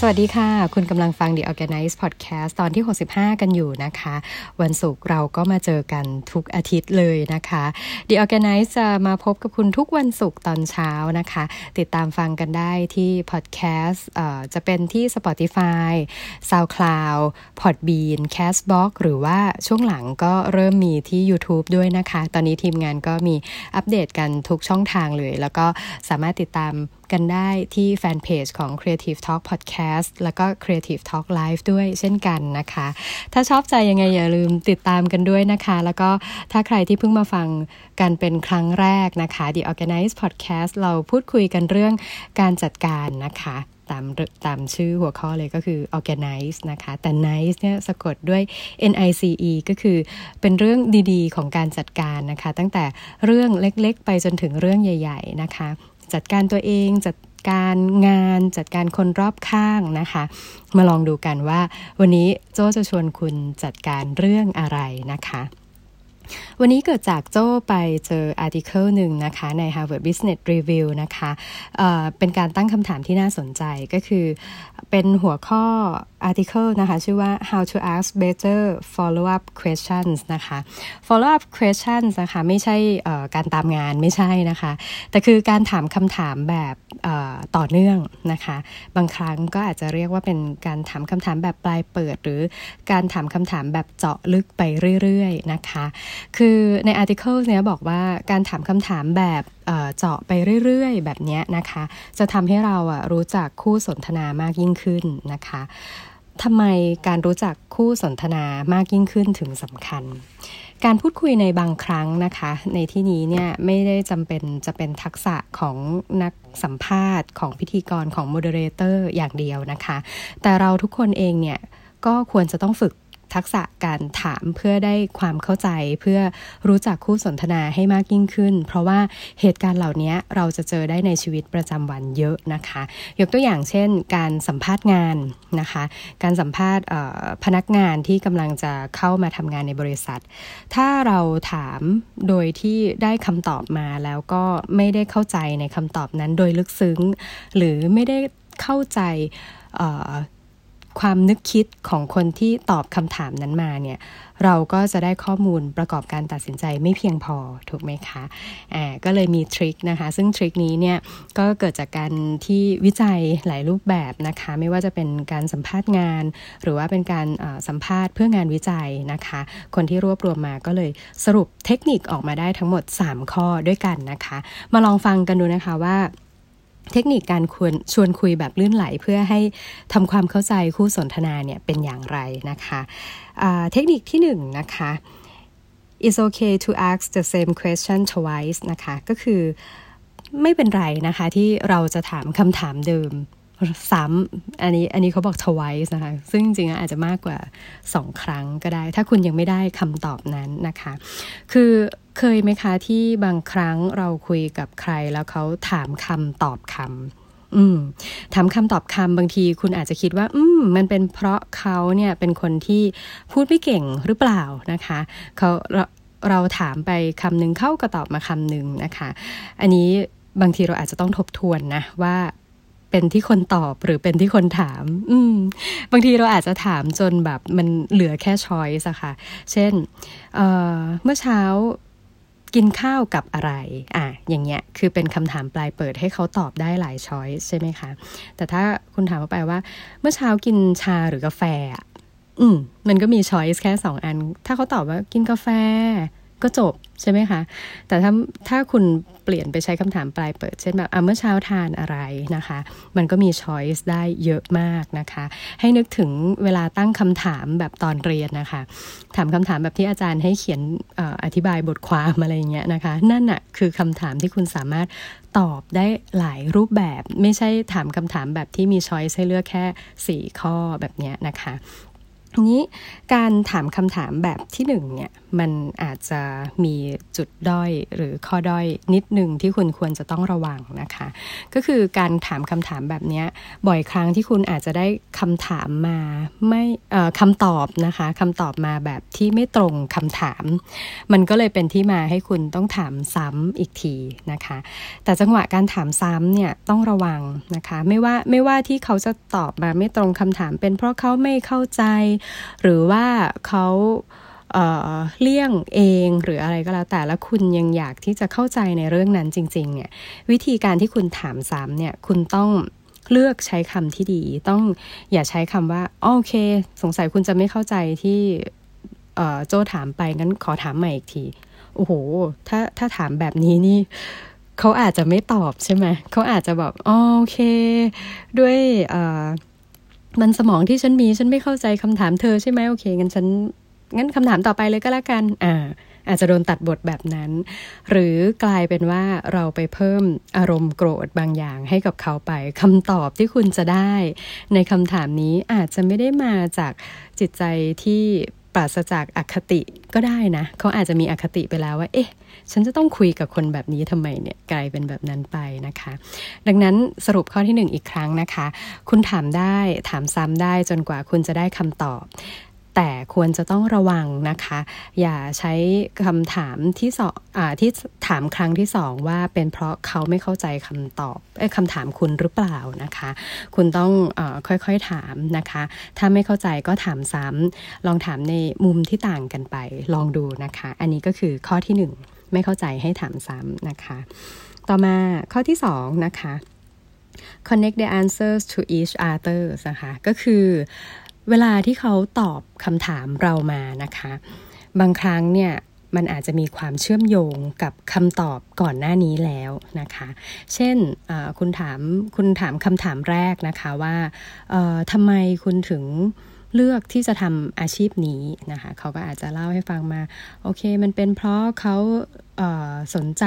สวัสดีค่ะ คุณกำลังฟัง The Organize Podcast ตอนที่ 65 กันอยู่นะคะ วันศุกร์เราก็มาเจอกันทุกอาทิตย์เลยนะคะ The Organize จะมาพบกับคุณทุกวันศุกร์ตอนเช้านะคะ ติดตามฟังกันได้ที่ Podcast จะเป็นที่ Spotify SoundCloud Podbean Castbox หรือว่าช่วงหลังก็เริ่มมีที่ YouTube ด้วยนะคะ ตอนนี้ทีมงานก็มีอัปเดตกันทุกช่องทางเลย แล้วก็สามารถติดตาม กันได้ที่แฟนเพจของ Creative Talk Podcast แล้วก็ Creative Talk Live ด้วยเช่นกันนะคะ ถ้าชอบใจยังไงอย่าลืมติดตามกันด้วยนะคะ แล้วก็ถ้าใครที่เพิ่งมาฟังกันเป็นครั้งแรกนะคะ The Organize Podcast เราพูดคุยกันเรื่องการจัดการนะคะตามตามชื่อหัวข้อเลยก็คือ organize นะคะ แต่ nice เนี่ยสะกดด้วย nice ก็คือเป็นเรื่องดีๆ ของการจัดการนะคะ ตั้งแต่เรื่องเล็กๆ ไปจนถึงเรื่องใหญ่ ๆ นะคะ จัดการตัวเองจัดการงานจัดการคนรอบข้างนะคะ มาลองดูกันว่า วันนี้โจจะชวนคุณจัดการเรื่องอะไรนะคะวันนี้เกิดจากโจ้ไปเจออาร์ติเคิลหนึ่งนะคะใน Harvard Business Review นะคะเเป็นการตั้งคำถามที่น่าสนใจก็คือเป็นหัวข้อ อาร์ติเคิลนะคะ ชื่อว่า how to ask better follow up questions นะคะ follow up questions นะคะ ไม่ใช่การตามงานไม่ใช่นะคะ แต่คือการถามคำถามแบบต่อเนื่องนะคะ บางครั้งก็อาจจะเรียกว่าเป็นการถามคำถามแบบปลายเปิด หรือการถามคำถามแบบเจาะลึกไปเรื่อยๆนะคะ คือใน article เนี้ยบอกว่าการถามคำถามแบบเจาะไปเรื่อยๆ แบบนี้นะคะ จะทำให้เราอะรู้จักคู่สนทนามากยิ่งขึ้นนะคะ ทำไมการรู้จักคู่สนทนามากยิ่งขึ้นถึงสำคัญ การพูดคุยในบางครั้งนะคะ ในที่นี้เนี่ยไม่ได้จำเป็นจะเป็นทักษะของนักสัมภาษณ์ของพิธีกรของ moderator อย่างเดียวนะคะ แต่เราทุกคนเองเนี่ยก็ควรจะต้องฝึก ทักษะการถามเพื่อได้ความเข้าใจ เพื่อรู้จักคู่สนทนาให้มากยิ่งขึ้น เพราะว่าเหตุการณ์เหล่านี้เราจะเจอได้ในชีวิตประจำวันเยอะนะคะ ยกตัวอย่างเช่น การสัมภาษณ์งานนะคะ การสัมภาษณ์พนักงานที่กำลังจะเข้ามาทำงานในบริษัท ถ้าเราถามโดยที่ได้คำตอบมาแล้วก็ไม่ได้เข้าใจในคำตอบนั้นโดยลึกซึ้ง หรือไม่ได้เข้าใจ ความนึกคิดของคนที่ตอบคำถามนั้นมาเนี่ยเราก็จะได้ข้อมูลประกอบการตัดสินใจไม่เพียงพอถูกไหมคะอ่าก็เลยมีทริคนะคะ ซึ่งทริคนี้เนี่ยก็เกิดจากการที่วิจัยหลายรูปแบบนะคะ ไม่ว่าจะเป็นการสัมภาษณ์งาน หรือว่าเป็นการสัมภาษณ์เพื่องานวิจัยนะคะ คนที่รวบรวมมาก็เลยสรุปเทคนิคออกมาได้ทั้งหมด 3 ข้อด้วยกันนะคะ มาลองฟังกันดูนะคะว่า เทคนิคการควรชวนคุยแบบลื่นไหลเพื่อให้ทำความเข้าใจคู่สนทนาเนี่ยเป็นอย่างไรนะคะะเทคนิคที่1นนะคะ it's okay to ask the same question twice นะคะก็คือไม่เป็นไรนะคะที่เราจะถามคำถามเดิมซ้ำอันนี้อันนี้เขาบอก twice นะคะ ซึ่งจริงๆอาจจะมากกว่า 2 ครั้งก็ได้ ถ้าคุณยังไม่ได้คำตอบนั้นนะคะ คือ เคยไหมคะที่บางครั้งเราคุยกับใครแล้วเขาถามคำตอบคำอืมถามคำตอบคำบางทีคุณอาจจะคิดว่า อืม มันเป็นเพราะเขาเนี่ยเป็นคนที่พูดไม่เก่งหรือเปล่านะคะเขาเราเราถามไปคำหนึ่งเข้าก็ตอบมาคำหนึ่งนะคะ อันนี้บางทีเราอาจจะต้องทบทวนนะว่าเป็นที่คนตอบหรือเป็นที่คนถาม อืม บางทีเราอาจจะถามจนแบบมันเหลือแค่ช้อยส์อะค่ะ เช่นเเมื่อเช้า กินข้าวกับอะไร อะ อย่างเงี้ย คือเป็นคำถามปลายเปิดให้เขาตอบได้หลายช้อยใช่ไหมคะ แต่ถ้าคุณถามเขาไปว่า เมื่อเช้ากินชาหรือกาแฟ อืม มันก็มีช้อยส์แค่สองอัน ถ้าเขาตอบว่ากินกาแฟ ก็จบใช่ไหมคะ แต่ถ้าถ้าคุณเปลี่ยนไปใช้คำถามปลายเปิด เช่นแบบเมื่อเช้าทานอะไรนะคะ มันก็มีช้อยส์ได้เยอะมากนะคะ ให้นึกถึงเวลาตั้งคำถามแบบตอนเรียนนะคะ ถามคำถามแบบที่อาจารย์ให้เขียนออธิบายบทความอะไรเงี้ยนะคะ นั่นน่ะคือคำถามที่คุณสามารถตอบได้หลายรูปแบบ ไม่ใช่ถามคำถามแบบที่มีช้อยส์ให้เลือกแค่ 4 ข้อแบบเนี้ยนะคะ นี้การถามคำถามแบบที่หนึ่งเนี่ยมันอาจจะมีจุดด้อยหรือข้อด้อยนิดหนึ่งที่คุณควรจะต้องระวังนะคะ ก็คือการถามคำถามแบบนี้บ่อยครั้งที่คุณอาจจะได้คำถามมาไม่คำตอบนะคะคำตอบมาแบบที่ไม่ตรงคำถาม มันก็เลยเป็นที่มาให้คุณต้องถามซ้ำอีกทีนะคะ แต่จังหวะการถามซ้ำเนี่ยต้องระวังนะคะ ไม่ว่าไม่ว่าที่เขาจะตอบมาไม่ตรงคำถาม เป็นเพราะเขาไม่เข้าใจหรือว่าเขาเเลี่ยงเองหรืออะไรก็แล้วแต่แล้วคุณยังอยากที่จะเข้าใจในเรื่องนั้นจริง ๆ เนี่ย วิธีการที่คุณถามซ้ำเนี่ย คุณต้องเลือกใช้คำที่ดี ต้องอย่าใช้คำว่าโอเค สงสัยคุณจะไม่เข้าใจที่โจถามไปงั้นขอถามใหม่อีกทีโอ้โห ถ้าถ้าถามแบบนี้นี่เขาอาจจะไม่ตอบใช่ไหมเขาอาจจะแบบโอเค ด้วย มันสมองที่ฉันมีฉันไม่เข้าใจคำถามเธอใช่ไหมโอเคงั้นฉันงั้นคำถามต่อไปเลยก็แล้วกัน อ่า อาจจะโดนตัดบทแบบนั้น หรือกลายเป็นว่าเราไปเพิ่มอารมณ์โกรธบางอย่างให้กับเขาไปคำตอบที่คุณจะได้ ในคำถามนี้อาจจะไม่ได้มาจากจิตใจที่ ราศจากอคติก็ได้นะ เขาอาจจะมีอคติไปแล้วว่า เอ๊ะ ฉันจะต้องคุยกับคนแบบนี้ทำไมเนี่ยกลายเป็นแบบนั้นไปนะคะ ดังนั้นสรุปข้อที่หนึ่งอีกครั้งนะคะ คุณถามได้ถามซ้ำได้จนกว่าคุณจะได้คำตอบ แต่ควรจะต้องระวังนะคะ อย่าใช้คำถามที่สองอที่ถามครั้งที่สองว่าเป็นเพราะเขาไม่เข้าใจคำตอบคำถามคุณหรือเปล่านะคะ คุณต้องอค่อยๆถามนะคะ ถ้าไม่เข้าใจก็ถามซ้ำลองถามในมุมที่ต่างกันไป ลองดูนะคะ อันนี้ก็คือข้อที่หนึ่งไม่เข้าใจให้ถามซ้ำนะคะ ต่อมาข้อที่สองนะคะ connect the answers to each other นะคะ ก็คือ เวลาที่เขาตอบคำถามเรามานะคะ บางครั้งเนี่ยมันอาจจะมีความเชื่อมโยงกับคำตอบก่อนหน้านี้แล้วนะคะ เช่นคุณถามคุณถามคำถามแรกนะคะว่าทำไมคุณถึง เลือกที่จะทำอาชีพนี้นะคะเขาก็อาจจะเล่าให้ฟังมาโอเค มันเป็นเพราะเขาสนใจ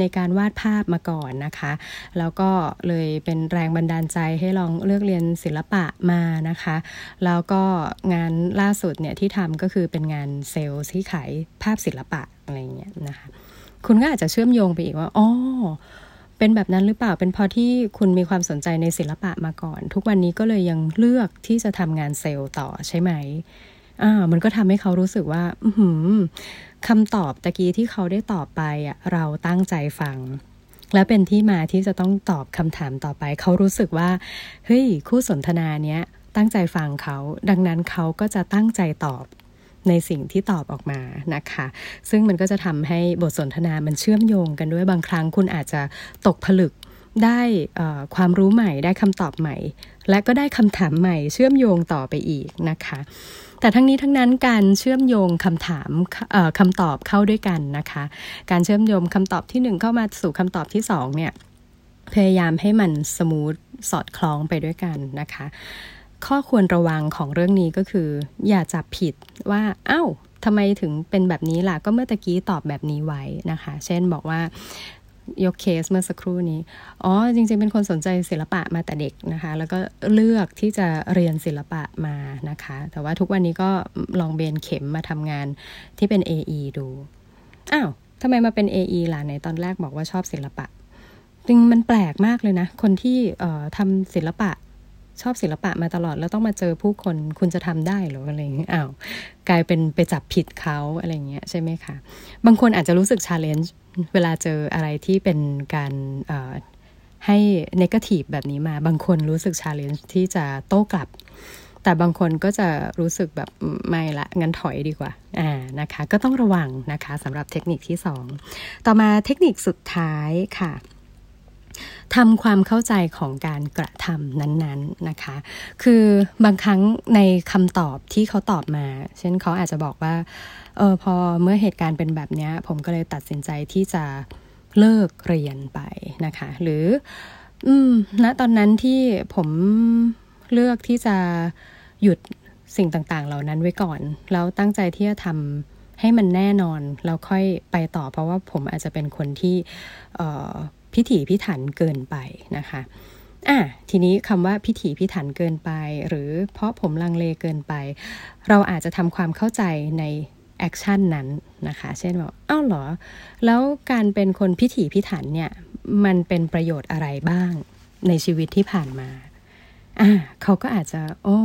ในการวาดภาพมาก่อนนะคะ แล้วก็เลยเป็นแรงบันดาลใจให้ลองเลือกเรียนศิลปะมานะคะ แล้วก็งานล่าสุดเนี่ยที่ทำก็คือเป็นงานเซลล์ที่ขายภาพศิลปะอะไรเงี้ยนะคะ คุณก็อาจจะเชื่อมโยงไปอีกว่าอ๋อ เป็นแบบนั้นหรือเปล่าเป็นเพราะที่คุณมีความสนใจในศิลปะมาก่อน ทุกวันนี้ก็เลยยังเลือกที่จะทำงานเซลล์ต่อใช่ไหมอ่ามันก็ทำให้เขารู้สึกว่า อืคำตอบตะกี้ที่เขาได้ตอบไปอะเราตั้งใจฟัง และเป็นที่มาที่จะต้องตอบคำถามต่อไป เขารู้สึกว่า เฮ้ย คู่สนทนาเนี้ยตั้งใจฟังเขา ดังนั้นเขาก็จะตั้งใจตอบ ในสิ่งที่ตอบออกมานะคะ ซึ่งมันก็จะทำให้บทสนทนามันเชื่อมโยงกันด้วยบางครั้งคุณอาจจะตกผลึกได้ความรู้ใหม่ได้คำตอบใหม่ และก็ได้คำถามใหม่ เชื่อมโยงต่อไปอีกนะคะ แต่ทั้งนี้ทั้งนั้นการเชื่อมโยงคำถามคำตอบเข้าด้วยกันนะคะ การเชื่อมโยงคำตอบที่หนึ่งเข้ามาสู่คำตอบที่สองเนี่ยพยายามให้มันสมูทสอดคล้องไปด้วยกันนะคะ ข้อควรระวังของเรื่องนี้ก็คือ อย่าจับผิดว่าอา้าวทำไมถึงเป็นแบบนี้ล่ะ ก็เมื่อตะกี้ตอบแบบนี้ไว้นะคะ เช่นบอกว่ายกเคสเมื่อสักครู่นี้ อ๋อ จริงๆ เป็นคนสนใจศิลปะมาแต่เด็กนะคะ แล้วก็เลือกที่จะเรียนศิลปะมานะคะ แต่ว่าทุกวันนี้ก็ลองเบนเข็มมาทำงานที่เป็น AE ดู อ้าวทำไมมาเป็น AE ล่ะในตอนแรกบอกว่าชอบศิลปะจริงมันแปลกมากเลยนะ คนที่ทำศิลปะ ชอบศิลปะมาตลอดแล้วต้องมาเจอผู้คนคุณจะทำได้หรืออะไรเงี้ยอ้าวกลายเป็นไปจับผิดเขาอะไรเงี้ยใช่ไหมคะบางคนอาจจะรู้สึกชาเลนจ์เวลาเจออะไรที่เป็นการให้negative แบบนี้มา บางคนรู้สึก challenge ที่จะโต้กลับ แต่บางคนก็จะรู้สึกแบบไม่ละงั้นถอยดีกว่าอ่านะคะ ก็ต้องระวังนะคะสำหรับเทคนิคที่ 2 ต่อมาเทคนิคสุดท้ายค่ะ ทำความเข้าใจของการกระทำนั้นๆนะคะ คือบางครั้งในคำตอบที่เขาตอบมา เช่นเขาอาจจะบอกว่าเออพอเมื่อเหตุการณ์เป็นแบบนี้ผมก็เลยตัดสินใจที่จะเลิกเรียนไปนะคะ หรืออืมณตอนนั้นที่ผมเลือกที่จะหยุดสิ่งต่างๆ เหล่านั้นไว้ก่อน แล้วตั้งใจที่จะทำให้มันแน่นอน แล้วค่อยไปต่อเพราะว่าผมอาจจะเป็นคนที่ พิถีพิถันเกินไปนะคะอะทีนี้คำว่าพิถีพิถันเกินไป หรือเพราะผมลังเลเกินไป เราอาจจะทำความเข้าใจใน action นั้นนะคะ เช่นบอกอ้าวเหรอ แล้วการเป็นคนพิถีพิถันเนี่ย มันเป็นประโยชน์อะไรบ้างในชีวิตที่ผ่านมาอ่าเขาก็อาจจะ โอ้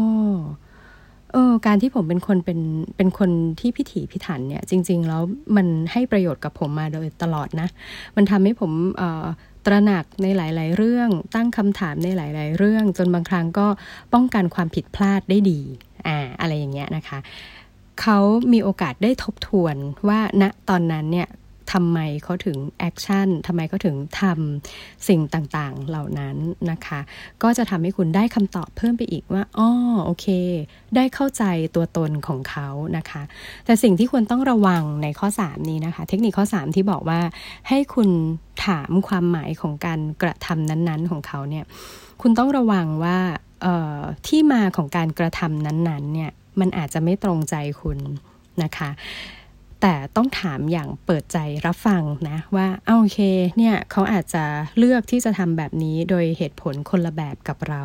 เออการที่ผมเป็นคนเป็นเป็นคนที่พิถีพิถันเนี่ย จริง ๆ แล้วมันให้ประโยชน์กับผมมาโดยตลอดนะ มันทำให้ผมเอ่อตระหนักในหลาย ๆ เรื่องตั้งคำถามในหลาย ๆ เรื่อง จนบางครั้งก็ป้องกันความผิดพลาดได้ดีอ่าอะไรอย่างเงี้ยนะคะเขามีโอกาสได้ทบทวนว่าณตอนนั้นเนี่ย ทำไมเขาถึง action ทำไมเขาถึงทำสิ่งต่างๆเหล่านั้นนะคะ ก็จะทำให้คุณได้คำตอบเพิ่มไปอีกว่าอ๋อโอเค ได้เข้าใจตัวตนของเขานะคะ แต่สิ่งที่ควรต้องระวังในข้อ 3 นี้นะคะ เทคนิคข้อ 3 ที่บอกว่าให้คุณถามความหมายของการกระทำนั้นๆของเขาเนี่ยคุณต้องระวังว่าที่มาของการกระทำนั้นๆเนี่ยมันอาจจะไม่ตรงใจคุณนะคะ แต่ต้องถามอย่างเปิดใจรับฟังนะว่าโอเคเนี่ยเขาอาจจะเลือกที่จะทำแบบนี้โดยเหตุผลคนละแบบกับเรา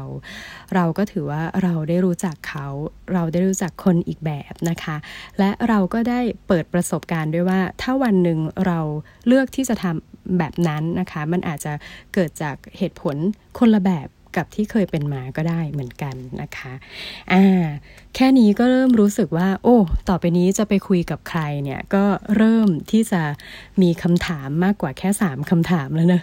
เราก็ถือว่าเราได้รู้จักเขา เราได้รู้จักคนอีกแบบนะคะ และเราก็ได้เปิดประสบการณ์ด้วยว่า ถ้าวันหนึ่งเราเลือกที่จะทำแบบนั้นนะคะ มันอาจจะเกิดจากเหตุผลคนละแบบ กับที่เคยเป็นมาก็ได้เหมือนกันนะคะอ่าแค่นี้ก็เริ่มรู้สึกว่า โอ้ ต่อไปนี้จะไปคุยกับใครเนี่ย ก็เริ่มที่จะมีคำถามมากกว่าแค่สามคำถามแล้วนะ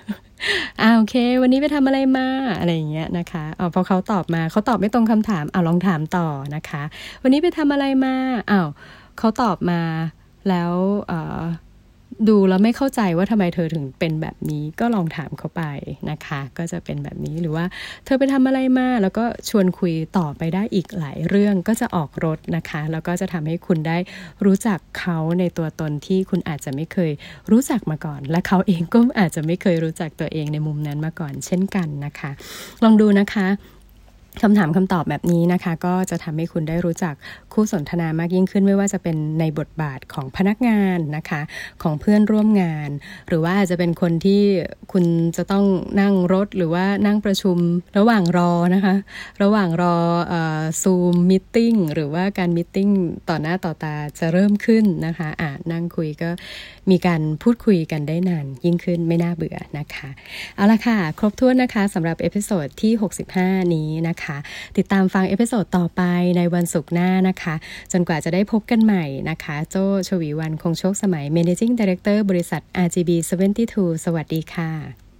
อ่าโอเค วันนี้ไปทำอะไรมาอะไรอย่างเงี้ยนะคะเอพอเขาตอบมาเขาตอบไม่ตรงคำถามเอาลองถามต่อนะคะ วันนี้ไปทำอะไรมาอ้าวเขาตอบมาแล้วเอ่อ ดูแล้วไม่เข้าใจว่าทำไมเธอถึงเป็นแบบนี้ก็ลองถามเขาไปนะคะ ก็จะเป็นแบบนี้หรือว่า เธอไปทำอะไรมาแล้วก็ชวนคุยต่อไปได้อีกหลายเรื่องก็จะออกรถนะคะ แล้วก็จะทำให้คุณได้รู้จักเขาในตัวตนที่คุณอาจจะไม่เคยรู้จักมาก่อน และเขาเองก็อาจจะไม่เคยรู้จักตัวเองในมุมนั้นมาก่อน เช่นกันนะคะ ลองดูนะคะ คำถามคำตอบแบบนี้นะคะ ก็จะทำให้คุณได้รู้จักคู่สนทนามากยิ่งขึ้นไม่ว่าจะเป็นในบทบาทของพนักงานนะคะ ของเพื่อนร่วมงาน หรือว่าอาจจะเป็นคนที่คุณจะต้องนั่งรถหรือว่านั่งประชุมระหว่างรอนะคะ ระหว่างรอ Zoom meeting หรือว่าการ meeting ต่อหน้าต่อตาจะเริ่มขึ้นนะคะอ่านั่งคุยก็มีการพูดคุยกันได้นานยิ่งขึ้นไม่น่าเบื่อนะคะเอาละค่ะ ครบถ้วนนะคะสำหรับ episode ที่ 65 นี้นะคะนะคะ ติดตามฟัง episode ต่อไปในวันศุกร์หน้านะคะ จนกว่าจะได้พบกันใหม่นะคะ โจ้ ฉวีวรรณ คงโชคสมัย Managing Director บริษัท RGB 72 สวัสดีค่ะ